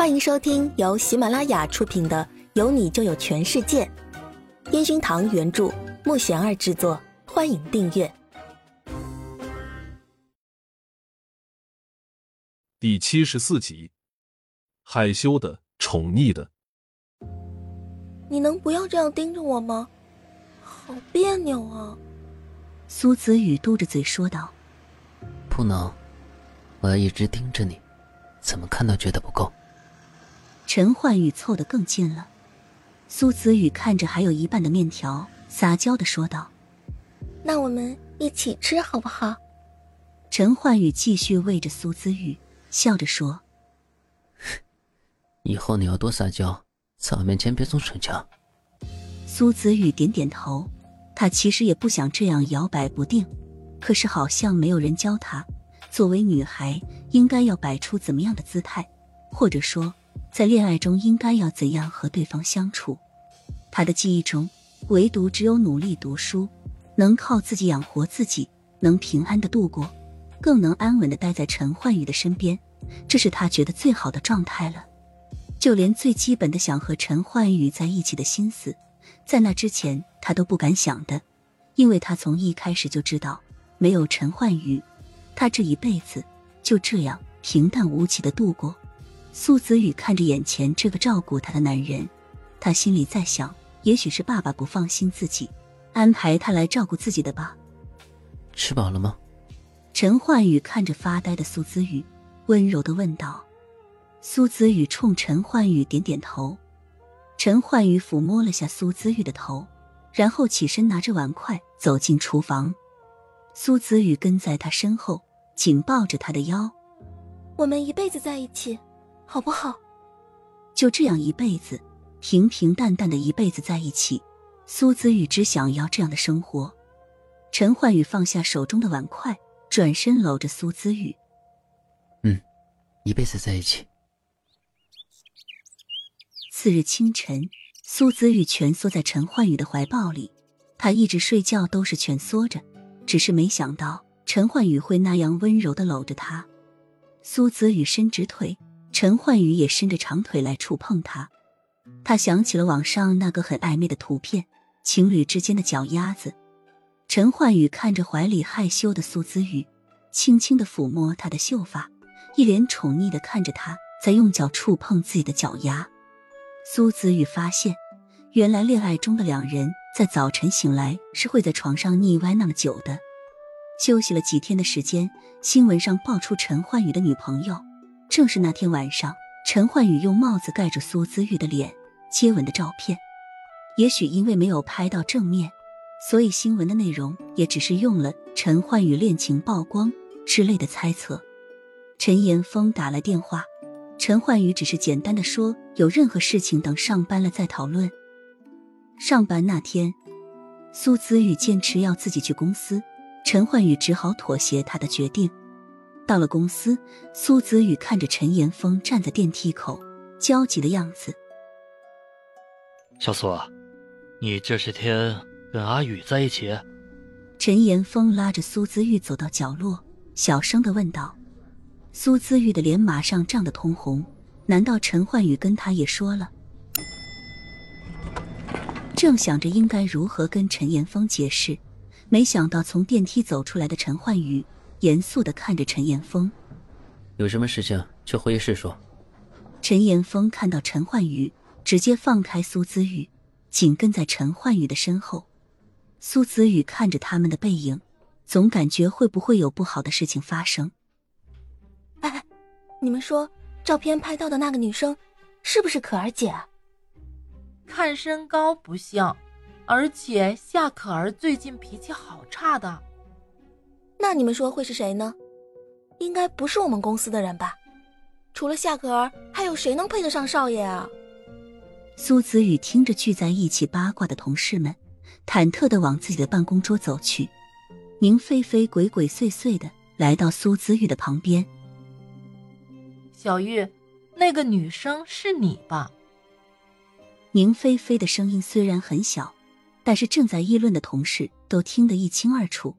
欢迎收听由喜马拉雅出品的《有你就有全世界》，烟熏堂原著，木贤儿制作。欢迎订阅第七十四集。害羞的，宠溺的，你能不要这样盯着我吗？好别扭啊！苏子雨嘟着嘴说道：“不能，我要一直盯着你，怎么看都觉得不够。”陈焕宇凑得更近了，苏子宇看着还有一半的面条，撒娇的说道：“那我们一起吃好不好？”陈焕宇继续喂着苏子宇，笑着说：“以后你要多撒娇，在我面前别总逞强。”苏子宇点点头，他其实也不想这样摇摆不定，可是好像没有人教他，作为女孩应该要摆出怎么样的姿态，或者说。在恋爱中应该要怎样和对方相处？他的记忆中，唯独只有努力读书，能靠自己养活自己，能平安的度过，更能安稳的待在陈焕宇的身边，这是他觉得最好的状态了。就连最基本的想和陈焕宇在一起的心思，在那之前他都不敢想的，因为他从一开始就知道，没有陈焕宇，他这一辈子就这样平淡无奇的度过。苏子宇看着眼前这个照顾他的男人，他心里在想：也许是爸爸不放心自己，安排他来照顾自己的吧。吃饱了吗？陈焕宇看着发呆的苏子宇，温柔的问道。苏子宇冲陈焕宇点点头。陈焕宇抚摸了下苏子宇的头，然后起身拿着碗筷走进厨房。苏子宇跟在他身后，紧抱着他的腰。我们一辈子在一起。好不好？就这样一辈子，平平淡淡的一辈子在一起。苏子玉只想要这样的生活。陈焕宇放下手中的碗筷，转身搂着苏子玉。嗯，一辈子在一起。次日清晨，苏子玉蜷缩在陈焕宇的怀抱里。他一直睡觉都是蜷缩着，只是没想到陈焕宇会那样温柔的搂着他。苏子玉伸直腿。陈焕宇也伸着长腿来触碰他，他想起了网上那个很暧昧的图片，情侣之间的脚丫子。陈焕宇看着怀里害羞的苏子雨，轻轻的抚摸她的秀发，一脸宠溺的看着他在用脚触碰自己的脚丫。苏子雨发现，原来恋爱中的两人在早晨醒来是会在床上腻歪那么久的。休息了几天的时间，新闻上爆出陈焕宇的女朋友。正是那天晚上，陈焕宇用帽子盖住苏姿玉的脸接吻的照片。也许因为没有拍到正面，所以新闻的内容也只是用了陈焕宇恋情曝光之类的猜测。陈岩峰打来电话，陈焕宇只是简单的说有任何事情等上班了再讨论。上班那天，苏姿玉坚持要自己去公司，陈焕宇只好妥协他的决定。到了公司，苏子雨看着陈岩峰站在电梯口，焦急的样子。小苏，你这些天跟阿宇在一起？陈岩峰拉着苏子玉走到角落，小声的问道。苏子玉的脸马上涨得通红，难道陈焕宇跟他也说了？正想着应该如何跟陈岩峰解释，没想到从电梯走出来的陈焕宇。严肃的看着陈岩峰，有什么事情去会议室说。陈岩峰看到陈焕宇，直接放开苏子宇，紧跟在陈焕宇的身后。苏子宇看着他们的背影，总感觉会不会有不好的事情发生。哎，你们说，照片拍到的那个女生，是不是可儿姐？看身高不像，而且夏可儿最近脾气好差的。那你们说会是谁呢？应该不是我们公司的人吧？除了夏可儿，还有谁能配得上少爷啊？苏子雨听着聚在一起八卦的同事们，忐忑的往自己的办公桌走去。宁菲菲鬼鬼祟祟的来到苏子玉的旁边。小玉，那个女生是你吧？宁菲菲的声音虽然很小，但是正在议论的同事都听得一清二楚。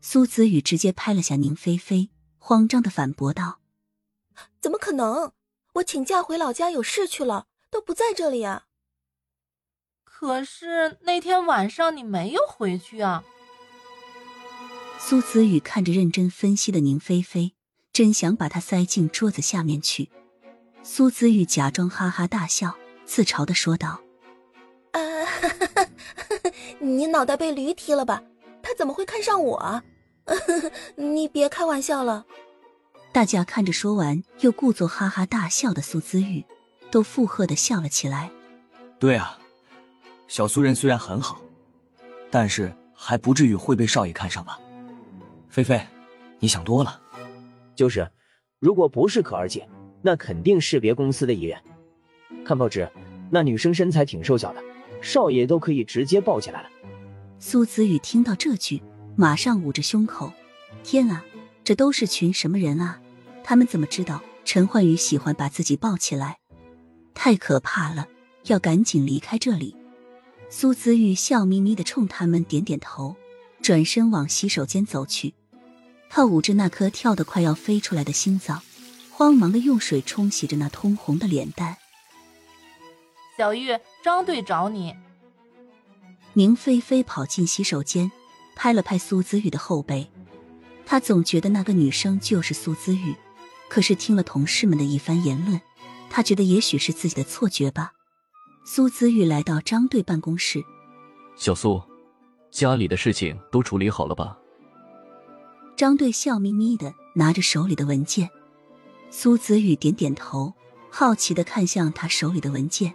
苏子雨直接拍了下宁菲菲，慌张的反驳道：“怎么可能？我请假回老家有事去了，都不在这里啊。可是那天晚上你没有回去啊。苏子宇看着认真分析的宁菲菲，真想把她塞进桌子下面去。苏子玉假装哈哈大笑，自嘲的说道：“啊，你脑袋被驴踢了吧？他怎么会看上我？你别开玩笑了。”大家看着说完又故作哈哈大笑的苏姿玉，都附和的笑了起来。对啊，小苏人虽然很好，但是还不至于会被少爷看上吧？菲菲，你想多了。就是，如果不是可儿姐。那肯定是别公司的艺人。看报纸，那女生身材挺瘦小的，少爷都可以直接抱起来了。苏子宇听到这句，马上捂着胸口：“天啊，这都是群什么人啊？他们怎么知道陈焕宇喜欢把自己抱起来？太可怕了！要赶紧离开这里。”苏子玉笑眯眯的冲他们点点头，转身往洗手间走去。他捂着那颗跳得快要飞出来的心脏。慌忙的用水冲洗着那通红的脸蛋。小玉，张队找你。宁菲菲跑进洗手间，拍了拍苏子玉的后背。她总觉得那个女生就是苏子玉，可是听了同事们的一番言论，她觉得也许是自己的错觉吧。苏子玉来到张队办公室，小苏，家里的事情都处理好了吧？张队笑眯眯的拿着手里的文件。苏子宇点点头，好奇的看向他手里的文件。